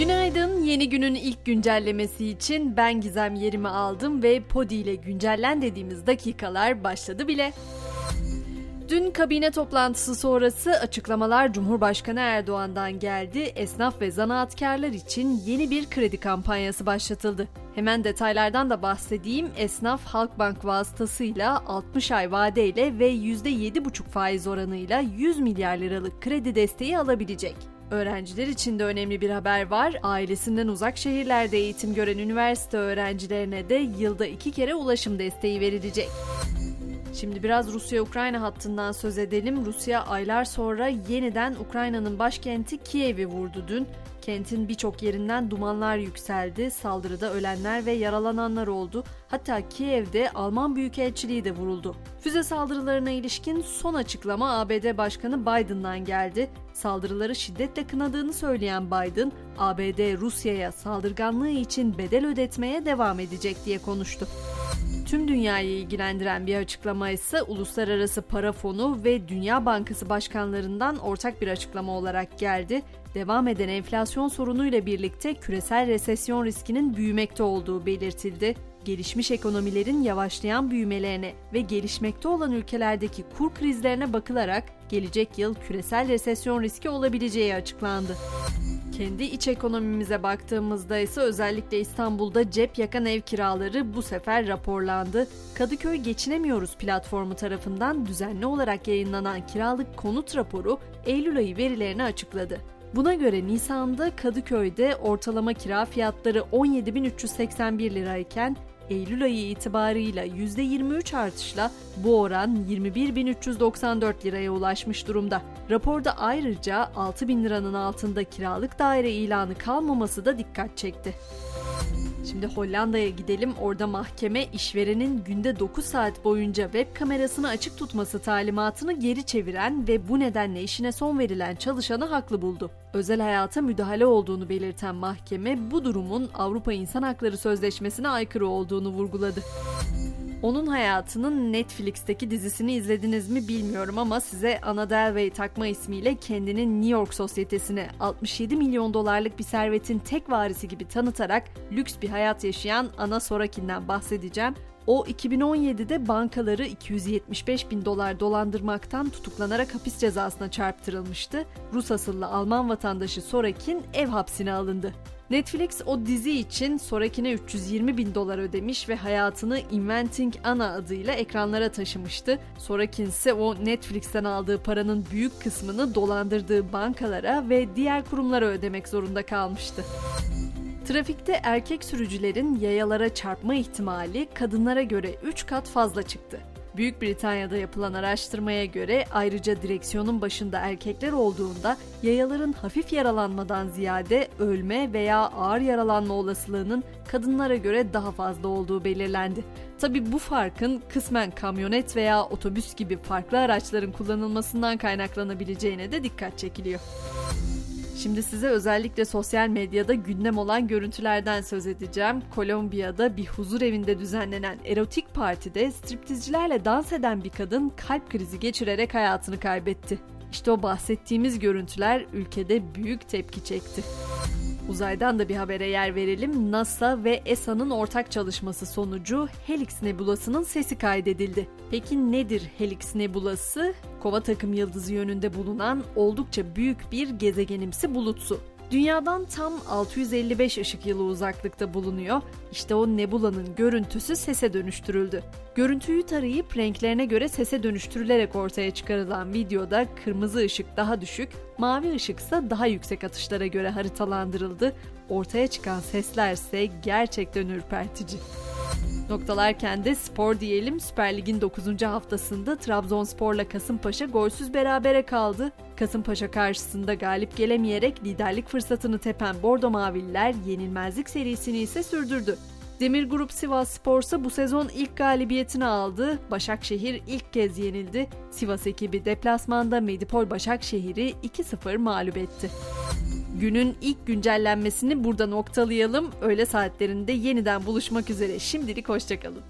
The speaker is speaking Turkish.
Günaydın. Yeni günün ilk güncellemesi için ben Gizem yerimi aldım ve Podi ile güncellen dediğimiz dakikalar başladı bile. Dün kabine toplantısı sonrası açıklamalar Cumhurbaşkanı Erdoğan'dan geldi. Esnaf ve zanaatkarlar için yeni bir kredi kampanyası başlatıldı. Hemen detaylardan da bahsedeyim. Esnaf Halkbank vasıtasıyla 60 ay vadeyle ve %7,5 faiz oranıyla 100 milyar liralık kredi desteği alabilecek. Öğrenciler için de önemli bir haber var. Ailesinden uzak şehirlerde eğitim gören üniversite öğrencilerine de yılda iki kere ulaşım desteği verilecek. Şimdi biraz Rusya-Ukrayna hattından söz edelim. Rusya aylar sonra yeniden Ukrayna'nın başkenti Kiev'i vurdu dün. Kentin birçok yerinden dumanlar yükseldi. Saldırıda ölenler ve yaralananlar oldu. Hatta Kiev'de Alman Büyükelçiliği de vuruldu. Füze saldırılarına ilişkin son açıklama ABD Başkanı Biden'dan geldi. Saldırıları şiddetle kınadığını söyleyen Biden, ABD Rusya'ya saldırganlığı için bedel ödetmeye devam edecek diye konuştu. Tüm dünyayı ilgilendiren bir açıklama ise Uluslararası Para Fonu ve Dünya Bankası başkanlarından ortak bir açıklama olarak geldi. Devam eden enflasyon sorunuyla birlikte küresel resesyon riskinin büyümekte olduğu belirtildi gelişmiş ekonomilerin yavaşlayan büyümelerine ve gelişmekte olan ülkelerdeki kur krizlerine bakılarak gelecek yıl küresel resesyon riski olabileceği açıklandı. Kendi iç ekonomimize baktığımızda ise özellikle İstanbul'da cep yakan ev kiraları bu sefer raporlandı. Kadıköy Geçinemiyoruz platformu tarafından düzenli olarak yayınlanan kiralık konut raporu Eylül ayı verilerini açıkladı. Buna göre Nisan'da Kadıköy'de ortalama kira fiyatları 17.381 lirayken Eylül ayı itibarıyla %23 artışla bu oran 21.394 liraya ulaşmış durumda. Raporda ayrıca 6.000 liranın altında kiralık daire ilanı kalmaması da dikkat çekti. Şimdi Hollanda'ya gidelim. Orada mahkeme işverenin günde 9 saat boyunca web kamerasını açık tutması talimatını geri çeviren ve bu nedenle işine son verilen çalışanı haklı buldu. Özel hayata müdahale olduğunu belirten mahkeme bu durumun Avrupa İnsan Hakları Sözleşmesi'ne aykırı olduğunu vurguladı. Onun hayatının Netflix'teki dizisini izlediniz mi bilmiyorum ama size Anna Delvey takma ismiyle kendinin New York sosyetesine 67 milyon dolarlık bir servetin tek varisi gibi tanıtarak lüks bir hayat yaşayan Ana Sorakin'den bahsedeceğim. O 2017'de bankaları 275 bin dolar dolandırmaktan tutuklanarak hapis cezasına çarptırılmıştı. Rus asıllı Alman vatandaşı Sorakin ev hapsine alındı. Netflix o dizi için Sorakin'e 320 bin dolar ödemiş ve hayatını Inventing Anna adıyla ekranlara taşımıştı. Sorakin ise o Netflix'ten aldığı paranın büyük kısmını dolandırdığı bankalara ve diğer kurumlara ödemek zorunda kalmıştı. Trafikte erkek sürücülerin yayalara çarpma ihtimali kadınlara göre 3 kat fazla çıktı. Büyük Britanya'da yapılan araştırmaya göre ayrıca direksiyonun başında erkekler olduğunda yayaların hafif yaralanmadan ziyade ölme veya ağır yaralanma olasılığının kadınlara göre daha fazla olduğu belirlendi. Tabi bu farkın kısmen kamyonet veya otobüs gibi farklı araçların kullanılmasından kaynaklanabileceğine de dikkat çekiliyor. Şimdi size özellikle sosyal medyada gündem olan görüntülerden söz edeceğim. Kolombiya'da bir huzur evinde düzenlenen erotik partide striptizcilerle dans eden bir kadın kalp krizi geçirerek hayatını kaybetti. İşte o bahsettiğimiz görüntüler ülkede büyük tepki çekti. Uzaydan da bir habere yer verelim. NASA ve ESA'nın ortak çalışması sonucu Helix Nebulası'nın sesi kaydedildi. Peki nedir Helix Nebulası? Kova takım yıldızı yönünde bulunan oldukça büyük bir gezegenimsi bulutsu. Dünyadan tam 655 ışık yılı uzaklıkta bulunuyor. İşte o nebulanın görüntüsü sese dönüştürüldü. Görüntüyü tarayıp renklerine göre sese dönüştürülerek ortaya çıkarılan videoda kırmızı ışık daha düşük, mavi ışık ise daha yüksek atışlara göre haritalandırıldı. Ortaya çıkan sesler ise gerçekten ürpertici. Noktalarken de spor diyelim Süper Lig'in 9. haftasında Trabzonspor'la Kasımpaşa golsüz berabere kaldı. Kasımpaşa karşısında galip gelemeyerek liderlik fırsatını tepen Bordo Mavililer yenilmezlik serisini ise sürdürdü. Demir Grup Sivas Spor'sa bu sezon ilk galibiyetini aldı. Başakşehir ilk kez yenildi. Sivas ekibi deplasmanda Medipol Başakşehir'i 2-0 mağlup etti. Günün ilk güncellenmesini burada noktalayalım. Öğle saatlerinde yeniden buluşmak üzere. Şimdilik hoşçakalın.